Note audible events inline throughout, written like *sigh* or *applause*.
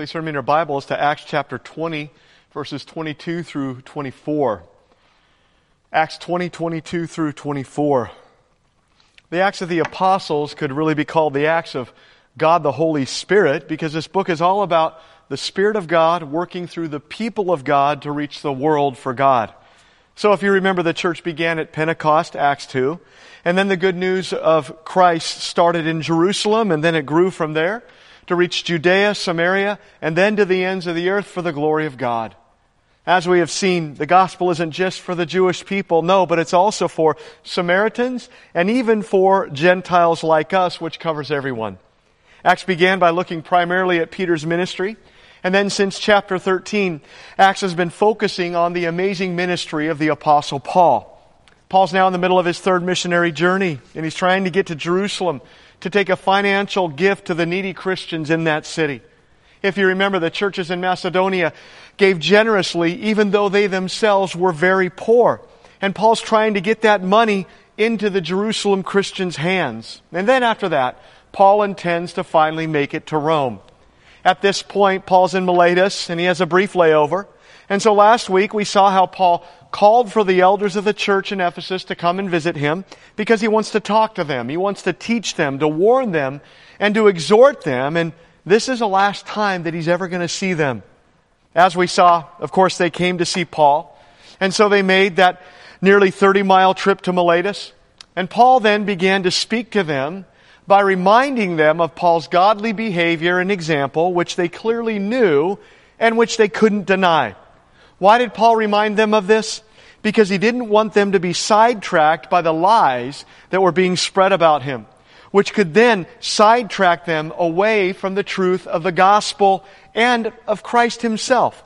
Please turn me in your Bibles to Acts chapter 20, verses 22 through 24. Acts 20, 22 through 24. The Acts of the Apostles could really be called the Acts of God the Holy Spirit because this book is all about the Spirit of God working through the people of God to reach the world for God. So if you remember, the church began at Pentecost, Acts 2, and then the good news of Christ started in Jerusalem, and then it grew from there to reach Judea, Samaria, and then to the ends of the earth for the glory of God. As we have seen, the gospel isn't just for the Jewish people, no, but it's also for Samaritans and even for Gentiles like us, which covers everyone. Acts began by looking primarily at Peter's ministry. And then since chapter 13, Acts has been focusing on the amazing ministry of the apostle Paul. Paul's now in the middle of his third missionary journey, and he's trying to get to Jerusalem to take a financial gift to the needy Christians in that city. If you remember, the churches in Macedonia gave generously, even though they themselves were very poor. And Paul's trying to get that money into the Jerusalem Christians' hands. And then after that, Paul intends to finally make it to Rome. At this point, Paul's in Miletus, and he has a brief layover. And so last week we saw how Paul called for the elders of the church in Ephesus to come and visit him because he wants to talk to them. He wants to teach them, to warn them, and to exhort them. And this is the last time that he's ever going to see them. As we saw, of course, they came to see Paul. And so they made that nearly 30 mile trip to Miletus. And Paul then began to speak to them by reminding them of Paul's godly behavior and example, which they clearly knew and which they couldn't deny. Why did Paul remind them of this? Because he didn't want them to be sidetracked by the lies that were being spread about him, which could then sidetrack them away from the truth of the gospel and of Christ himself.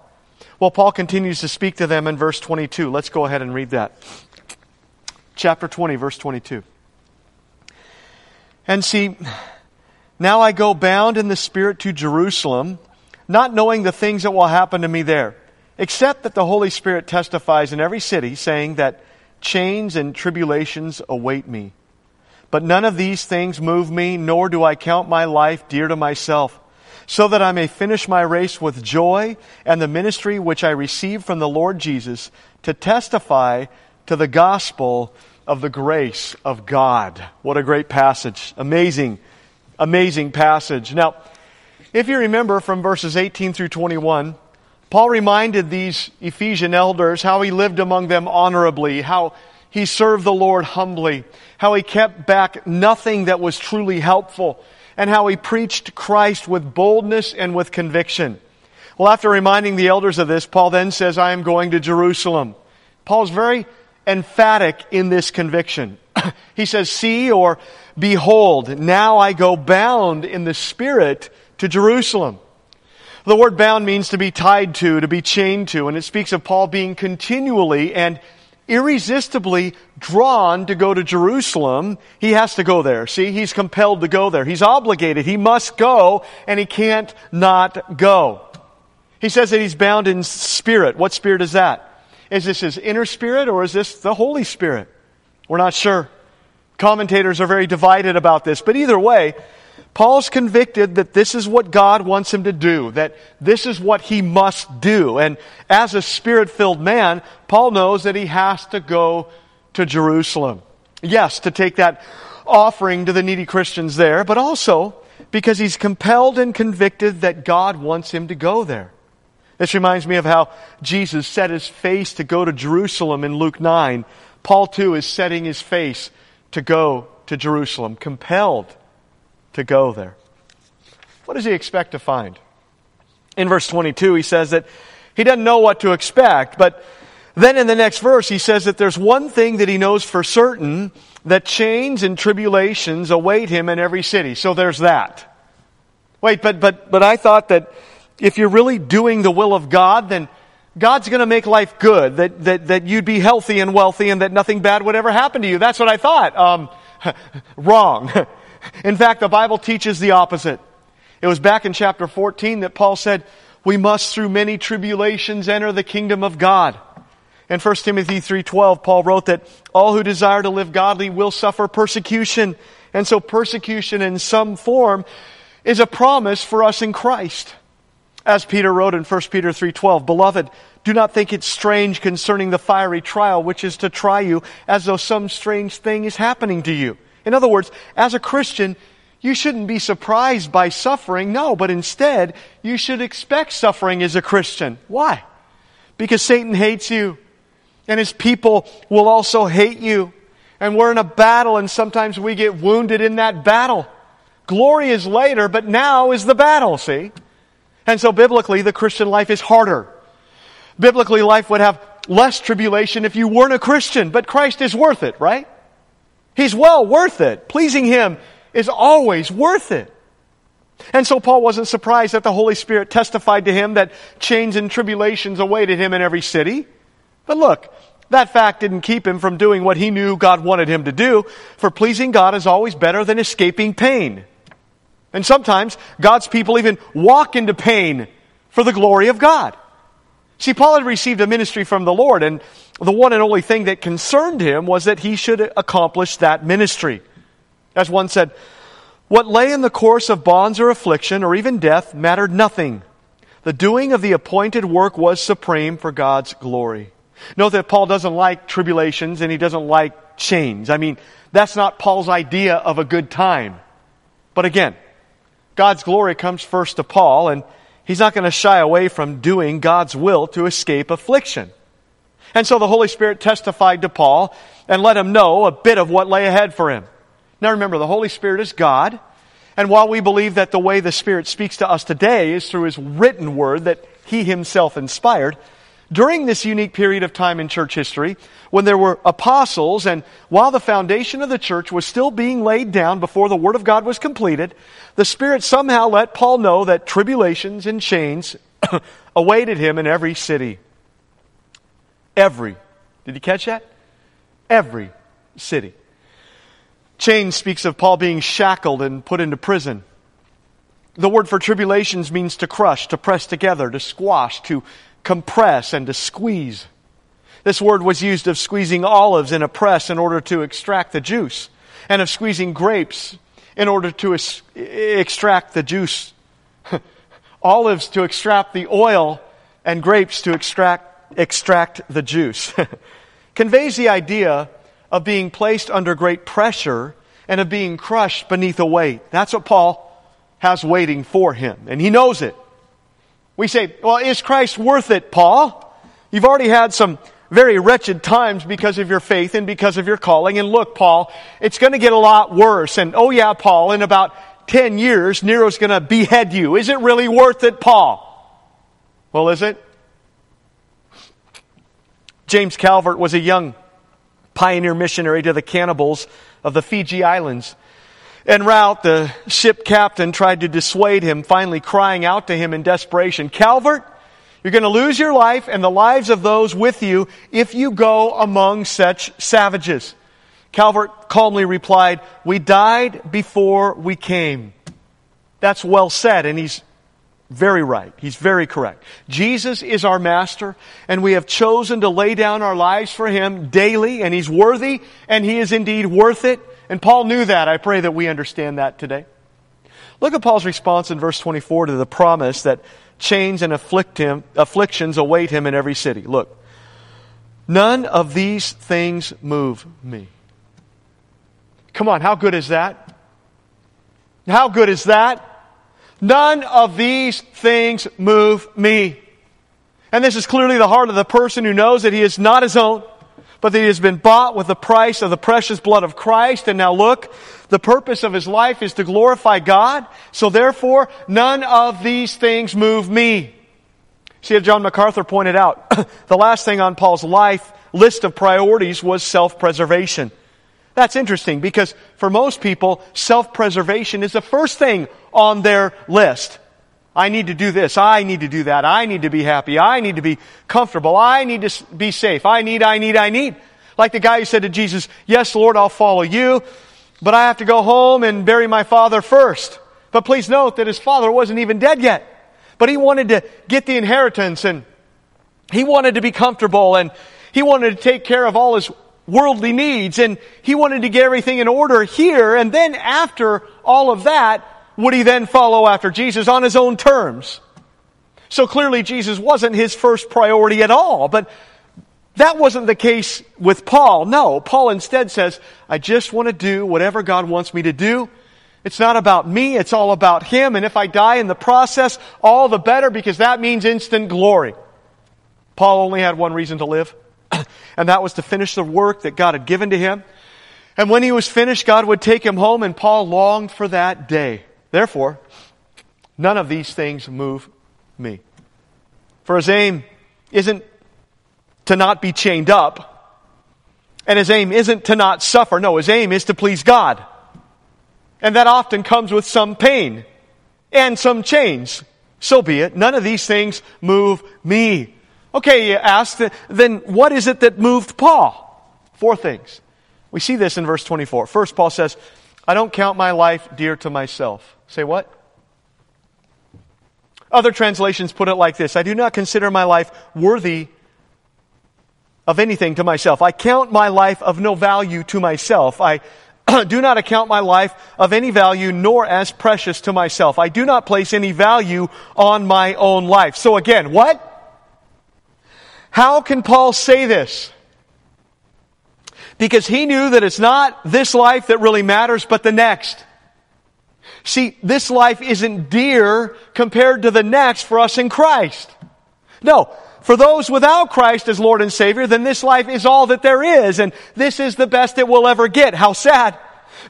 Well, Paul continues to speak to them in verse 22. Let's go ahead and read that. Chapter 20, verse 22. And see, now I go bound in the Spirit to Jerusalem, not knowing the things that will happen to me there except that the Holy Spirit testifies in every city, saying that chains and tribulations await me. But none of these things move me, nor do I count my life dear to myself, so that I may finish my race with joy and the ministry which I received from the Lord Jesus to testify to the gospel of the grace of God. What a great passage. Amazing, amazing passage. Now, if you remember from verses 18 through 21, Paul reminded these Ephesian elders how he lived among them honorably, how he served the Lord humbly, how he kept back nothing that was truly helpful, and how he preached Christ with boldness and with conviction. Well, after reminding the elders of this, Paul then says, I am going to Jerusalem. Paul's very emphatic in this conviction. *clears throat* he says, See or behold, now I go bound in the Spirit to Jerusalem. The word bound means to be tied to, to be chained to, and it speaks of Paul being continually and irresistibly drawn to go to Jerusalem. He has to go there. See, he's compelled to go there. He's obligated. He must go, and he can't not go. He says that he's bound in spirit. What spirit is that? Is this his inner spirit or is this the Holy Spirit? We're not sure. Commentators are very divided about this, but either way, Paul's convicted that this is what God wants him to do, that this is what he must do. And as a spirit filled man, Paul knows that he has to go to Jerusalem. Yes, to take that offering to the needy Christians there, but also because he's compelled and convicted that God wants him to go there. This reminds me of how Jesus set his face to go to Jerusalem in Luke 9. Paul too is setting his face to go to Jerusalem, compelled to go there. What does he expect to find? In verse 22, he says that he doesn't know what to expect, but then in the next verse, he says that there's one thing that he knows for certain that chains and tribulations await him in every city. So there's that. Wait, but, but, but I thought that if you're really doing the will of God, then God's going to make life good, that, that, that you'd be healthy and wealthy and that nothing bad would ever happen to you. That's what I thought. Um, *laughs* wrong. *laughs* In fact, the Bible teaches the opposite. It was back in chapter 14 that Paul said, we must through many tribulations enter the kingdom of God. In 1 Timothy 3:12, Paul wrote that all who desire to live godly will suffer persecution. And so persecution in some form is a promise for us in Christ. As Peter wrote in 1 Peter 3:12, "Beloved, do not think it strange concerning the fiery trial which is to try you as though some strange thing is happening to you." In other words, as a Christian, you shouldn't be surprised by suffering. No, but instead, you should expect suffering as a Christian. Why? Because Satan hates you and his people will also hate you. And we're in a battle and sometimes we get wounded in that battle. Glory is later, but now is the battle, see? And so biblically, the Christian life is harder. Biblically, life would have less tribulation if you weren't a Christian, but Christ is worth it, right? He's well worth it. Pleasing Him is always worth it. And so Paul wasn't surprised that the Holy Spirit testified to him that chains and tribulations awaited him in every city. But look, that fact didn't keep him from doing what he knew God wanted him to do, for pleasing God is always better than escaping pain. And sometimes God's people even walk into pain for the glory of God. See, Paul had received a ministry from the Lord, and the one and only thing that concerned him was that he should accomplish that ministry. As one said, what lay in the course of bonds or affliction or even death mattered nothing. The doing of the appointed work was supreme for God's glory. Note that Paul doesn't like tribulations and he doesn't like chains. I mean, that's not Paul's idea of a good time. But again, God's glory comes first to Paul, and he's not going to shy away from doing God's will to escape affliction. And so the Holy Spirit testified to Paul and let him know a bit of what lay ahead for him. Now remember, the Holy Spirit is God, and while we believe that the way the Spirit speaks to us today is through His written word that He Himself inspired, during this unique period of time in church history, when there were apostles, and while the foundation of the church was still being laid down before the Word of God was completed, the Spirit somehow let Paul know that tribulations and chains *coughs* awaited him in every city. Every. Did you catch that? Every city. Chains speaks of Paul being shackled and put into prison. The word for tribulations means to crush, to press together, to squash, to compress, and to squeeze. This word was used of squeezing olives in a press in order to extract the juice, and of squeezing grapes in order to es- extract the juice. *laughs* olives to extract the oil, and grapes to extract, extract the juice. *laughs* Conveys the idea of being placed under great pressure and of being crushed beneath a weight. That's what Paul has waiting for him, and he knows it. We say, well, is Christ worth it, Paul? You've already had some very wretched times because of your faith and because of your calling. And look, Paul, it's going to get a lot worse. And oh yeah, Paul, in about 10 years, Nero's going to behead you. Is it really worth it, Paul? Well, is it? James Calvert was a young pioneer missionary to the cannibals of the Fiji Islands. En route, the ship captain tried to dissuade him, finally crying out to him in desperation, Calvert, you're going to lose your life and the lives of those with you if you go among such savages. Calvert calmly replied, We died before we came. That's well said, and he's very right. He's very correct. Jesus is our master, and we have chosen to lay down our lives for him daily, and he's worthy, and he is indeed worth it. And Paul knew that. I pray that we understand that today. Look at Paul's response in verse 24 to the promise that chains and afflict him, afflictions await him in every city. Look, none of these things move me. Come on, how good is that? How good is that? None of these things move me. And this is clearly the heart of the person who knows that he is not his own, but that he has been bought with the price of the precious blood of Christ. And now look, the purpose of his life is to glorify God. So therefore, none of these things move me. See, as John MacArthur pointed out, *clears throat* the last thing on Paul's life list of priorities was self-preservation. That's interesting because for most people, self-preservation is the first thing on their list. I need to do this. I need to do that. I need to be happy. I need to be comfortable. I need to be safe. I need, I need, I need. Like the guy who said to Jesus, Yes, Lord, I'll follow you, but I have to go home and bury my father first. But please note that his father wasn't even dead yet. But he wanted to get the inheritance and he wanted to be comfortable and he wanted to take care of all his worldly needs and he wanted to get everything in order here and then after all of that would he then follow after Jesus on his own terms. So clearly, Jesus wasn't his first priority at all. But that wasn't the case with Paul. No, Paul instead says, I just want to do whatever God wants me to do. It's not about me, it's all about Him. And if I die in the process, all the better because that means instant glory. Paul only had one reason to live, *clears throat* and that was to finish the work that God had given to him. And when he was finished, God would take him home, and Paul longed for that day. Therefore, none of these things move me. For his aim isn't to not be chained up, and his aim isn't to not suffer. No, his aim is to please God. And that often comes with some pain and some chains. So be it. None of these things move me. Okay, you ask, then what is it that moved Paul? Four things. We see this in verse 24. First, Paul says, I don't count my life dear to myself. Say what? Other translations put it like this I do not consider my life worthy of anything to myself. I count my life of no value to myself. I *clears throat* do not account my life of any value nor as precious to myself. I do not place any value on my own life. So again, what? How can Paul say this? Because he knew that it's not this life that really matters, but the next. See, this life isn't dear compared to the next for us in Christ. No, for those without Christ as Lord and Savior, then this life is all that there is, and this is the best it will ever get. How sad.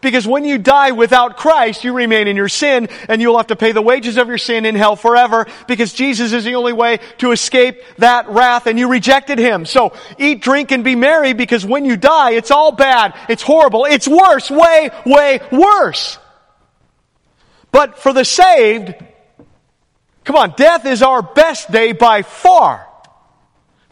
Because when you die without Christ, you remain in your sin, and you'll have to pay the wages of your sin in hell forever, because Jesus is the only way to escape that wrath, and you rejected Him. So, eat, drink, and be merry, because when you die, it's all bad, it's horrible, it's worse, way, way worse. But for the saved, come on, death is our best day by far.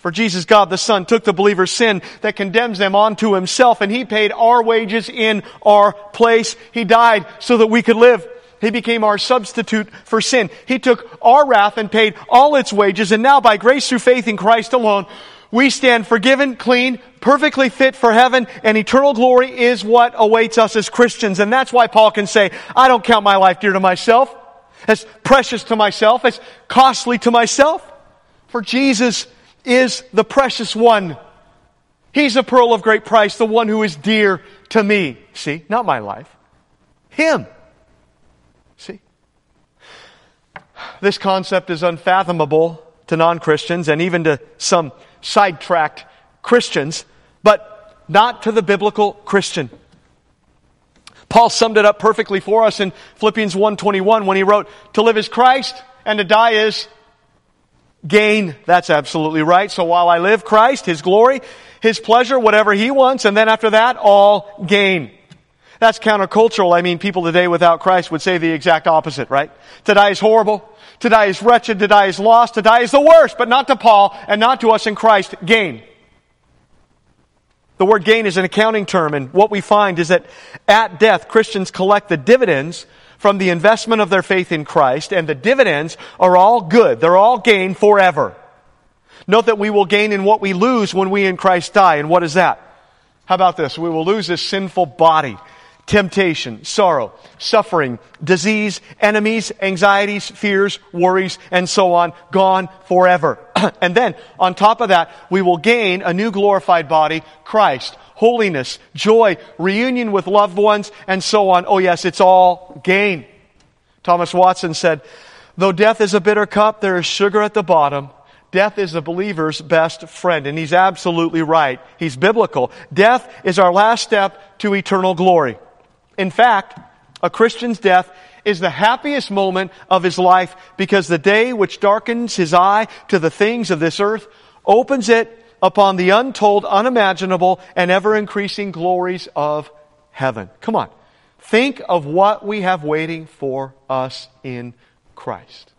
For Jesus, God the Son, took the believer's sin that condemns them onto himself, and he paid our wages in our place. He died so that we could live. He became our substitute for sin. He took our wrath and paid all its wages, and now by grace through faith in Christ alone, we stand forgiven, clean, perfectly fit for heaven, and eternal glory is what awaits us as Christians. And that's why Paul can say, I don't count my life dear to myself, as precious to myself, as costly to myself. For Jesus is the precious one. He's a pearl of great price, the one who is dear to me. See, not my life. Him. See? This concept is unfathomable to non Christians and even to some sidetracked Christians, but not to the biblical Christian. Paul summed it up perfectly for us in Philippians 1:21 when he wrote, "To live is Christ and to die is gain. That's absolutely right. So while I live, Christ, His glory, His pleasure, whatever He wants, and then after that, all gain. That's countercultural. I mean, people today without Christ would say the exact opposite, right? To die is horrible. To die is wretched. To die is lost. To die is the worst, but not to Paul and not to us in Christ. Gain. The word gain is an accounting term, and what we find is that at death, Christians collect the dividends from the investment of their faith in Christ, and the dividends are all good. They're all gain forever. Note that we will gain in what we lose when we in Christ die. And what is that? How about this? We will lose this sinful body. Temptation, sorrow, suffering, disease, enemies, anxieties, fears, worries, and so on, gone forever. *clears throat* and then, on top of that, we will gain a new glorified body, Christ, holiness, joy, reunion with loved ones, and so on. Oh, yes, it's all gain. Thomas Watson said, Though death is a bitter cup, there is sugar at the bottom. Death is the believer's best friend. And he's absolutely right. He's biblical. Death is our last step to eternal glory. In fact, a Christian's death is the happiest moment of his life because the day which darkens his eye to the things of this earth opens it upon the untold, unimaginable, and ever increasing glories of heaven. Come on. Think of what we have waiting for us in Christ.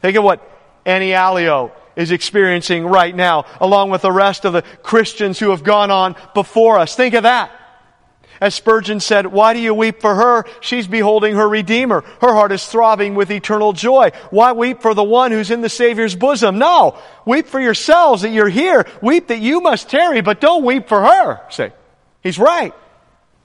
Think of what Annie Allio is experiencing right now, along with the rest of the Christians who have gone on before us. Think of that. As Spurgeon said, why do you weep for her? She's beholding her Redeemer. Her heart is throbbing with eternal joy. Why weep for the one who's in the Savior's bosom? No. Weep for yourselves that you're here. Weep that you must tarry, but don't weep for her. Say, he's right.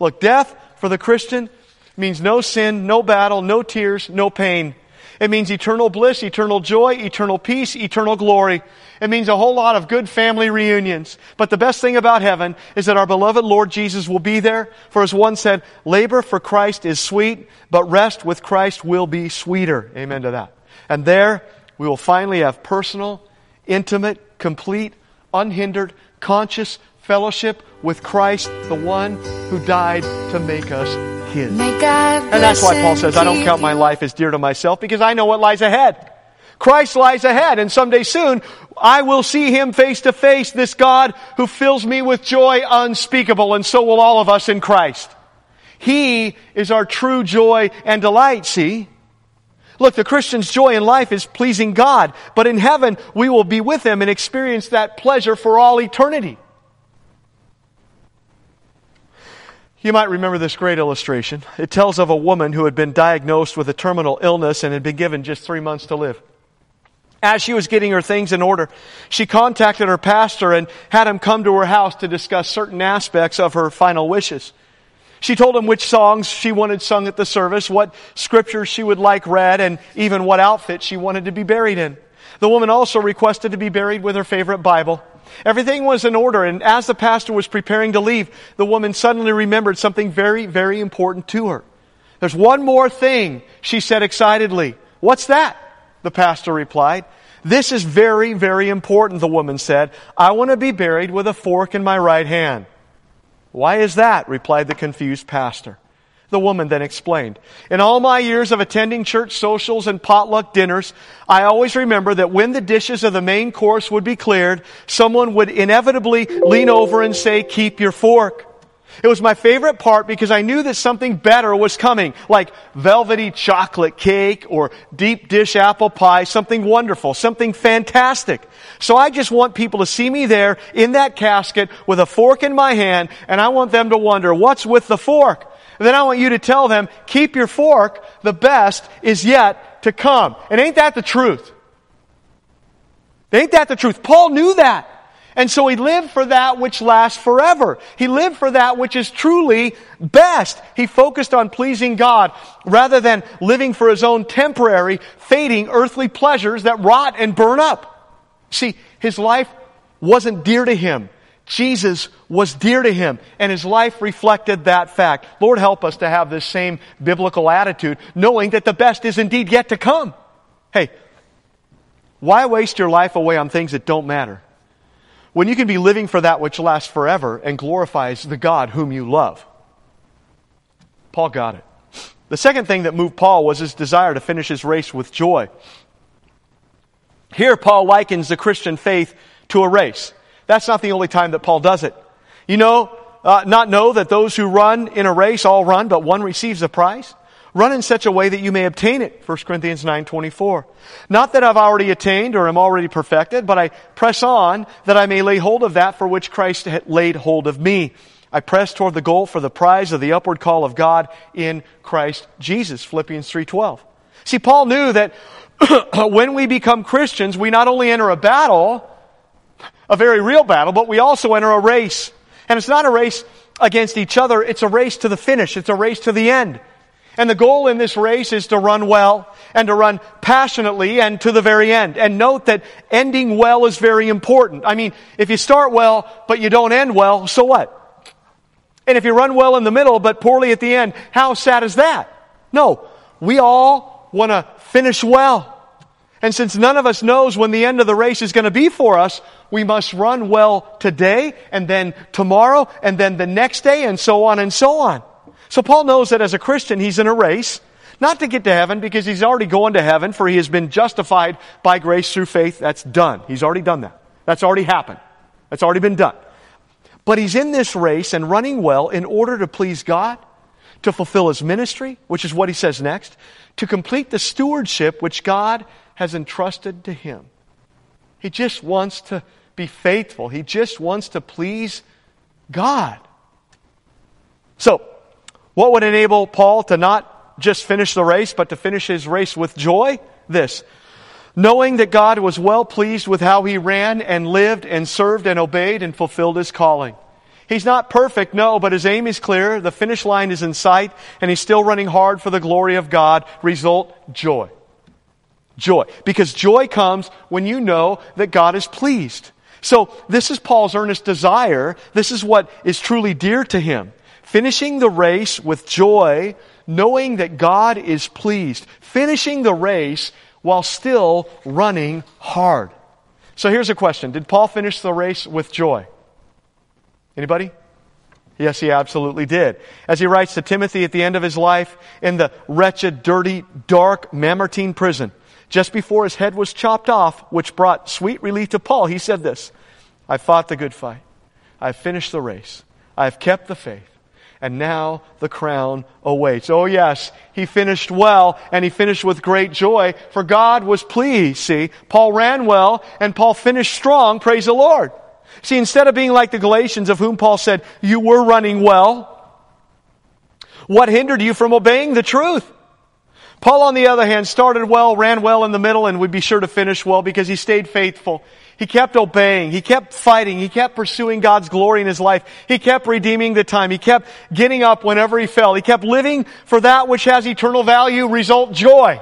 Look, death for the Christian means no sin, no battle, no tears, no pain. It means eternal bliss, eternal joy, eternal peace, eternal glory. It means a whole lot of good family reunions. But the best thing about heaven is that our beloved Lord Jesus will be there. For as one said, labor for Christ is sweet, but rest with Christ will be sweeter. Amen to that. And there we will finally have personal, intimate, complete, unhindered, conscious fellowship with Christ, the one who died to make us his. And that's why Paul says, I don't count my life as dear to myself because I know what lies ahead. Christ lies ahead, and someday soon I will see him face to face, this God who fills me with joy unspeakable, and so will all of us in Christ. He is our true joy and delight, see? Look, the Christian's joy in life is pleasing God, but in heaven we will be with him and experience that pleasure for all eternity. You might remember this great illustration. It tells of a woman who had been diagnosed with a terminal illness and had been given just three months to live. As she was getting her things in order, she contacted her pastor and had him come to her house to discuss certain aspects of her final wishes. She told him which songs she wanted sung at the service, what scriptures she would like read, and even what outfit she wanted to be buried in. The woman also requested to be buried with her favorite Bible. Everything was in order, and as the pastor was preparing to leave, the woman suddenly remembered something very, very important to her. There's one more thing, she said excitedly. What's that? The pastor replied. This is very, very important, the woman said. I want to be buried with a fork in my right hand. Why is that? replied the confused pastor. The woman then explained. In all my years of attending church socials and potluck dinners, I always remember that when the dishes of the main course would be cleared, someone would inevitably lean over and say, keep your fork. It was my favorite part because I knew that something better was coming, like velvety chocolate cake or deep dish apple pie, something wonderful, something fantastic. So I just want people to see me there in that casket with a fork in my hand, and I want them to wonder, what's with the fork? Then I want you to tell them, keep your fork, the best is yet to come. And ain't that the truth? Ain't that the truth? Paul knew that. And so he lived for that which lasts forever. He lived for that which is truly best. He focused on pleasing God rather than living for his own temporary, fading earthly pleasures that rot and burn up. See, his life wasn't dear to him. Jesus was dear to him, and his life reflected that fact. Lord, help us to have this same biblical attitude, knowing that the best is indeed yet to come. Hey, why waste your life away on things that don't matter? When you can be living for that which lasts forever and glorifies the God whom you love. Paul got it. The second thing that moved Paul was his desire to finish his race with joy. Here, Paul likens the Christian faith to a race. That's not the only time that Paul does it. You know, uh, not know that those who run in a race all run, but one receives a prize? Run in such a way that you may obtain it. 1 Corinthians 9:24. Not that I've already attained or am already perfected, but I press on that I may lay hold of that for which Christ laid hold of me. I press toward the goal for the prize of the upward call of God in Christ Jesus. Philippians 3:12. See, Paul knew that *clears throat* when we become Christians, we not only enter a battle, a very real battle, but we also enter a race. And it's not a race against each other, it's a race to the finish, it's a race to the end. And the goal in this race is to run well and to run passionately and to the very end. And note that ending well is very important. I mean, if you start well, but you don't end well, so what? And if you run well in the middle, but poorly at the end, how sad is that? No. We all want to finish well. And since none of us knows when the end of the race is going to be for us, we must run well today and then tomorrow and then the next day and so on and so on. So Paul knows that as a Christian, he's in a race, not to get to heaven because he's already going to heaven for he has been justified by grace through faith. That's done. He's already done that. That's already happened. That's already been done. But he's in this race and running well in order to please God, to fulfill his ministry, which is what he says next, to complete the stewardship which God has entrusted to him. He just wants to be faithful. He just wants to please God. So, what would enable Paul to not just finish the race, but to finish his race with joy? This. Knowing that God was well pleased with how he ran and lived and served and obeyed and fulfilled his calling. He's not perfect, no, but his aim is clear. The finish line is in sight, and he's still running hard for the glory of God. Result, joy. Joy. Because joy comes when you know that God is pleased. So this is Paul's earnest desire. This is what is truly dear to him. Finishing the race with joy, knowing that God is pleased. Finishing the race while still running hard. So here's a question. Did Paul finish the race with joy? Anybody? Yes, he absolutely did. As he writes to Timothy at the end of his life in the wretched, dirty, dark Mamertine prison, just before his head was chopped off, which brought sweet relief to Paul, he said this I fought the good fight. I've finished the race. I've kept the faith. And now the crown awaits. Oh, yes, he finished well and he finished with great joy, for God was pleased. See, Paul ran well and Paul finished strong. Praise the Lord. See, instead of being like the Galatians, of whom Paul said, You were running well, what hindered you from obeying the truth? Paul, on the other hand, started well, ran well in the middle, and would be sure to finish well because he stayed faithful. He kept obeying. He kept fighting. He kept pursuing God's glory in his life. He kept redeeming the time. He kept getting up whenever he fell. He kept living for that which has eternal value, result joy.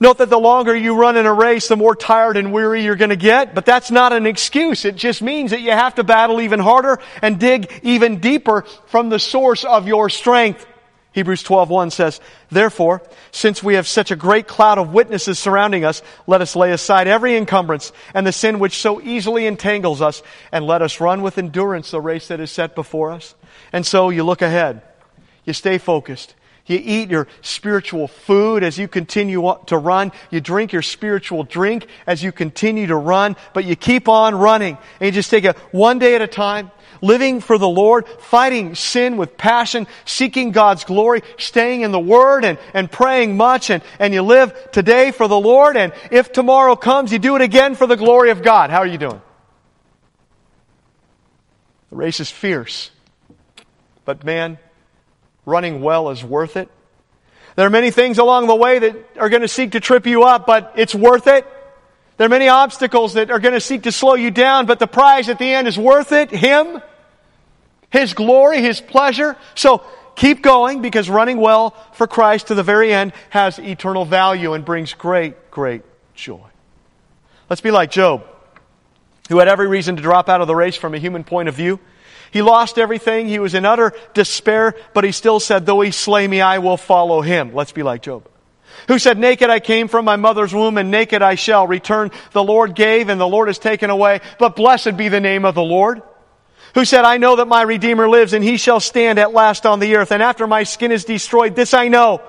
Note that the longer you run in a race, the more tired and weary you're going to get, but that's not an excuse. It just means that you have to battle even harder and dig even deeper from the source of your strength. Hebrews 12:1 says, "Therefore, since we have such a great cloud of witnesses surrounding us, let us lay aside every encumbrance and the sin which so easily entangles us, and let us run with endurance the race that is set before us." And so you look ahead. You stay focused. You eat your spiritual food as you continue to run. You drink your spiritual drink as you continue to run, but you keep on running. And you just take it one day at a time living for the Lord, fighting sin with passion, seeking God's glory, staying in the Word and, and praying much, and, and you live today for the Lord, and if tomorrow comes, you do it again for the glory of God. How are you doing? The race is fierce. But man, running well is worth it. There are many things along the way that are going to seek to trip you up, but it's worth it. There are many obstacles that are going to seek to slow you down, but the prize at the end is worth it. Him, His glory, His pleasure. So keep going because running well for Christ to the very end has eternal value and brings great, great joy. Let's be like Job, who had every reason to drop out of the race from a human point of view. He lost everything. He was in utter despair, but he still said, though he slay me, I will follow him. Let's be like Job who said, Naked I came from my mother's womb, and naked I shall return. The Lord gave, and the Lord has taken away, but blessed be the name of the Lord. Who said, I know that my Redeemer lives, and he shall stand at last on the earth. And after my skin is destroyed, this I know,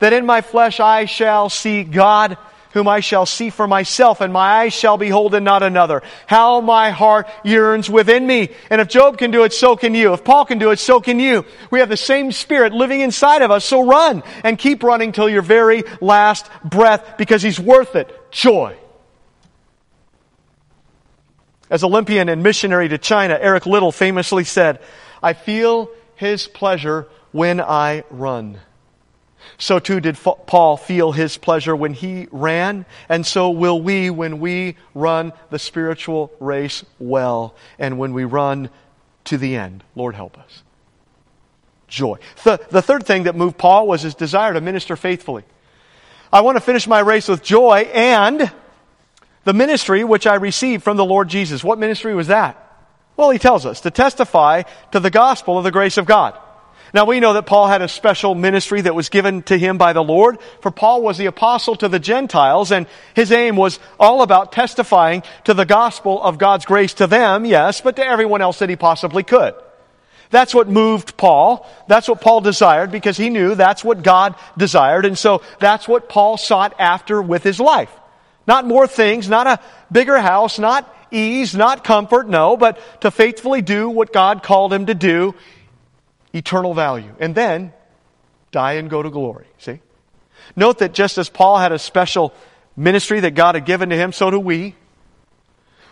that in my flesh I shall see God whom I shall see for myself, and my eyes shall behold and not another. How my heart yearns within me. And if Job can do it, so can you. If Paul can do it, so can you. We have the same spirit living inside of us, so run and keep running till your very last breath because he's worth it. Joy. As Olympian and missionary to China, Eric Liddell famously said, I feel his pleasure when I run. So too did Paul feel his pleasure when he ran, and so will we when we run the spiritual race well and when we run to the end. Lord help us. Joy. The, the third thing that moved Paul was his desire to minister faithfully. I want to finish my race with joy and the ministry which I received from the Lord Jesus. What ministry was that? Well, he tells us to testify to the gospel of the grace of God. Now we know that Paul had a special ministry that was given to him by the Lord, for Paul was the apostle to the Gentiles, and his aim was all about testifying to the gospel of God's grace to them, yes, but to everyone else that he possibly could. That's what moved Paul. That's what Paul desired because he knew that's what God desired. And so that's what Paul sought after with his life. Not more things, not a bigger house, not ease, not comfort, no, but to faithfully do what God called him to do eternal value. And then die and go to glory. See? Note that just as Paul had a special ministry that God had given to him, so do we.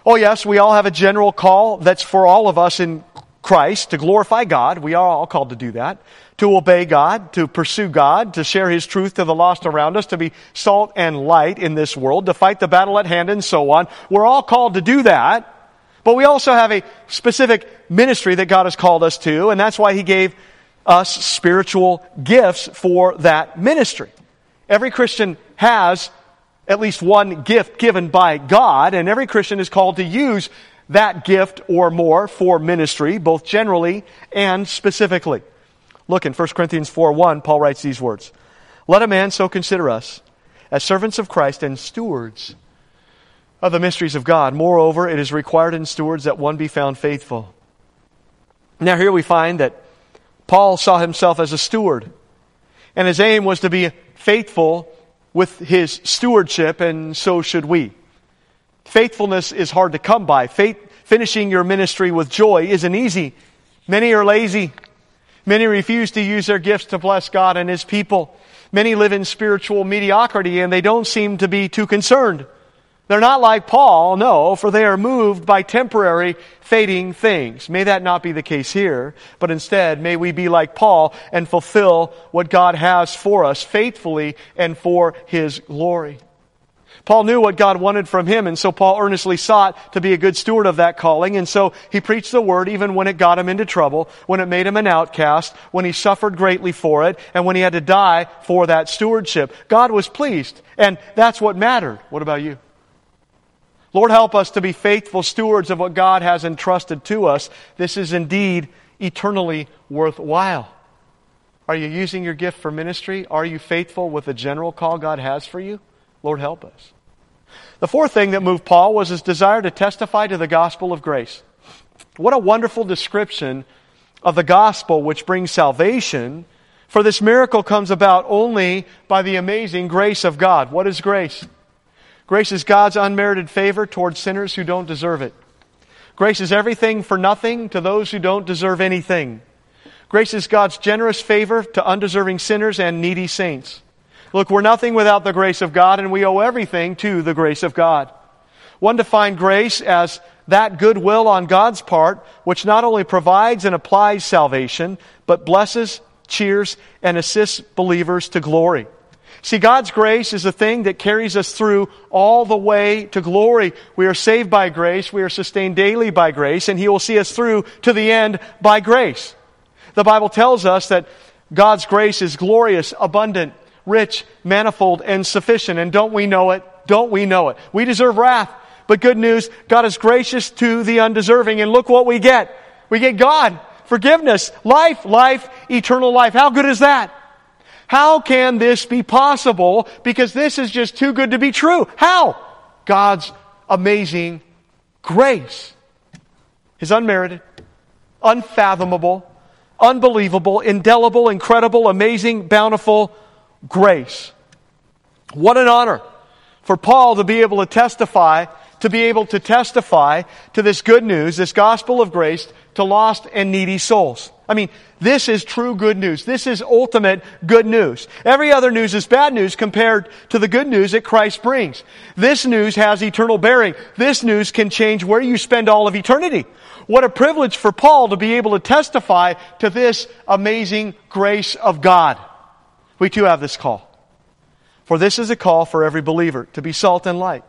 Oh, yes, we all have a general call that's for all of us in Christ to glorify God. We are all called to do that. To obey God, to pursue God, to share His truth to the lost around us, to be salt and light in this world, to fight the battle at hand, and so on. We're all called to do that. But we also have a specific ministry that God has called us to, and that's why He gave us spiritual gifts for that ministry. Every Christian has at least one gift given by God, and every Christian is called to use that gift or more for ministry, both generally and specifically. Look in 1 Corinthians 4 1, Paul writes these words Let a man so consider us as servants of Christ and stewards of the mysteries of God. Moreover, it is required in stewards that one be found faithful. Now, here we find that Paul saw himself as a steward, and his aim was to be faithful with his stewardship, and so should we. Faithfulness is hard to come by. Faith, finishing your ministry with joy isn't easy. Many are lazy. Many refuse to use their gifts to bless God and His people. Many live in spiritual mediocrity and they don't seem to be too concerned. They're not like Paul, no, for they are moved by temporary, fading things. May that not be the case here, but instead, may we be like Paul and fulfill what God has for us faithfully and for His glory. Paul knew what God wanted from him, and so Paul earnestly sought to be a good steward of that calling, and so he preached the word even when it got him into trouble, when it made him an outcast, when he suffered greatly for it, and when he had to die for that stewardship. God was pleased, and that's what mattered. What about you? Lord, help us to be faithful stewards of what God has entrusted to us. This is indeed eternally worthwhile. Are you using your gift for ministry? Are you faithful with the general call God has for you? Lord, help us. The fourth thing that moved Paul was his desire to testify to the gospel of grace. What a wonderful description of the gospel which brings salvation. For this miracle comes about only by the amazing grace of God. What is grace? Grace is God's unmerited favor towards sinners who don't deserve it. Grace is everything for nothing to those who don't deserve anything. Grace is God's generous favor to undeserving sinners and needy saints. Look, we're nothing without the grace of God, and we owe everything to the grace of God. One defined grace as that goodwill on God's part, which not only provides and applies salvation, but blesses, cheers, and assists believers to glory. See, God's grace is a thing that carries us through all the way to glory. We are saved by grace. We are sustained daily by grace, and He will see us through to the end by grace. The Bible tells us that God's grace is glorious, abundant, rich, manifold, and sufficient. And don't we know it? Don't we know it? We deserve wrath. But good news, God is gracious to the undeserving. And look what we get. We get God, forgiveness, life, life, eternal life. How good is that? How can this be possible? Because this is just too good to be true. How? God's amazing grace. His unmerited, unfathomable, unbelievable, indelible, incredible, amazing, bountiful, grace. What an honor for Paul to be able to testify, to be able to testify to this good news, this gospel of grace to lost and needy souls. I mean, this is true good news. This is ultimate good news. Every other news is bad news compared to the good news that Christ brings. This news has eternal bearing. This news can change where you spend all of eternity. What a privilege for Paul to be able to testify to this amazing grace of God we too have this call. For this is a call for every believer to be salt and light,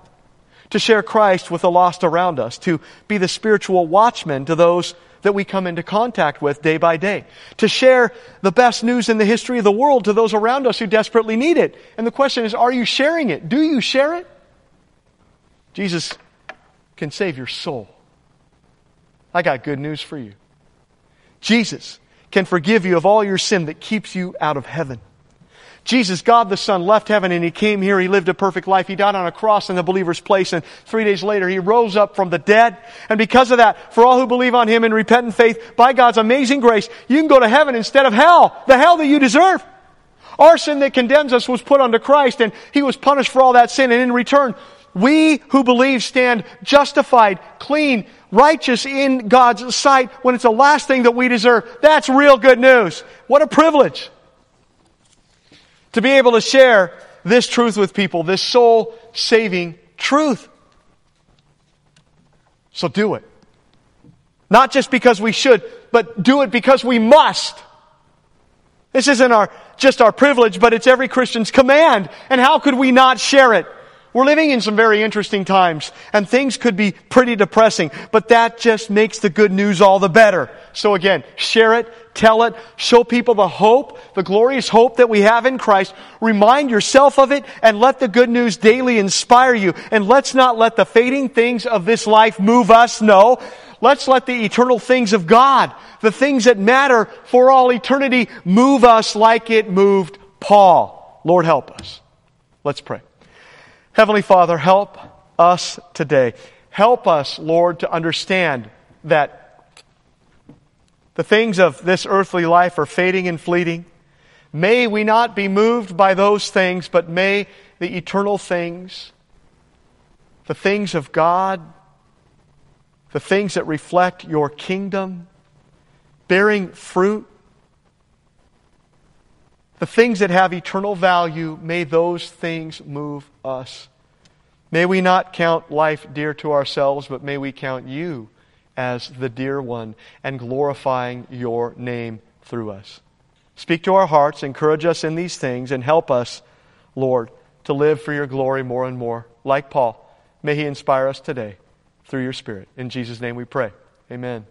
to share Christ with the lost around us, to be the spiritual watchman to those that we come into contact with day by day, to share the best news in the history of the world to those around us who desperately need it. And the question is, are you sharing it? Do you share it? Jesus can save your soul. I got good news for you. Jesus can forgive you of all your sin that keeps you out of heaven. Jesus, God the Son, left heaven and He came here. He lived a perfect life. He died on a cross in the believer's place and three days later He rose up from the dead. And because of that, for all who believe on Him in repentant faith, by God's amazing grace, you can go to heaven instead of hell. The hell that you deserve. Our sin that condemns us was put onto Christ and He was punished for all that sin and in return, we who believe stand justified, clean, righteous in God's sight when it's the last thing that we deserve. That's real good news. What a privilege to be able to share this truth with people, this soul saving truth. So do it. Not just because we should, but do it because we must. This isn't our, just our privilege, but it's every Christian's command. And how could we not share it? We're living in some very interesting times, and things could be pretty depressing, but that just makes the good news all the better. So again, share it, tell it, show people the hope, the glorious hope that we have in Christ. Remind yourself of it, and let the good news daily inspire you. And let's not let the fading things of this life move us. No. Let's let the eternal things of God, the things that matter for all eternity, move us like it moved Paul. Lord, help us. Let's pray. Heavenly Father, help us today. Help us, Lord, to understand that the things of this earthly life are fading and fleeting. May we not be moved by those things, but may the eternal things, the things of God, the things that reflect your kingdom, bearing fruit, the things that have eternal value, may those things move us. May we not count life dear to ourselves, but may we count you as the dear one and glorifying your name through us. Speak to our hearts, encourage us in these things, and help us, Lord, to live for your glory more and more. Like Paul, may he inspire us today through your Spirit. In Jesus' name we pray. Amen.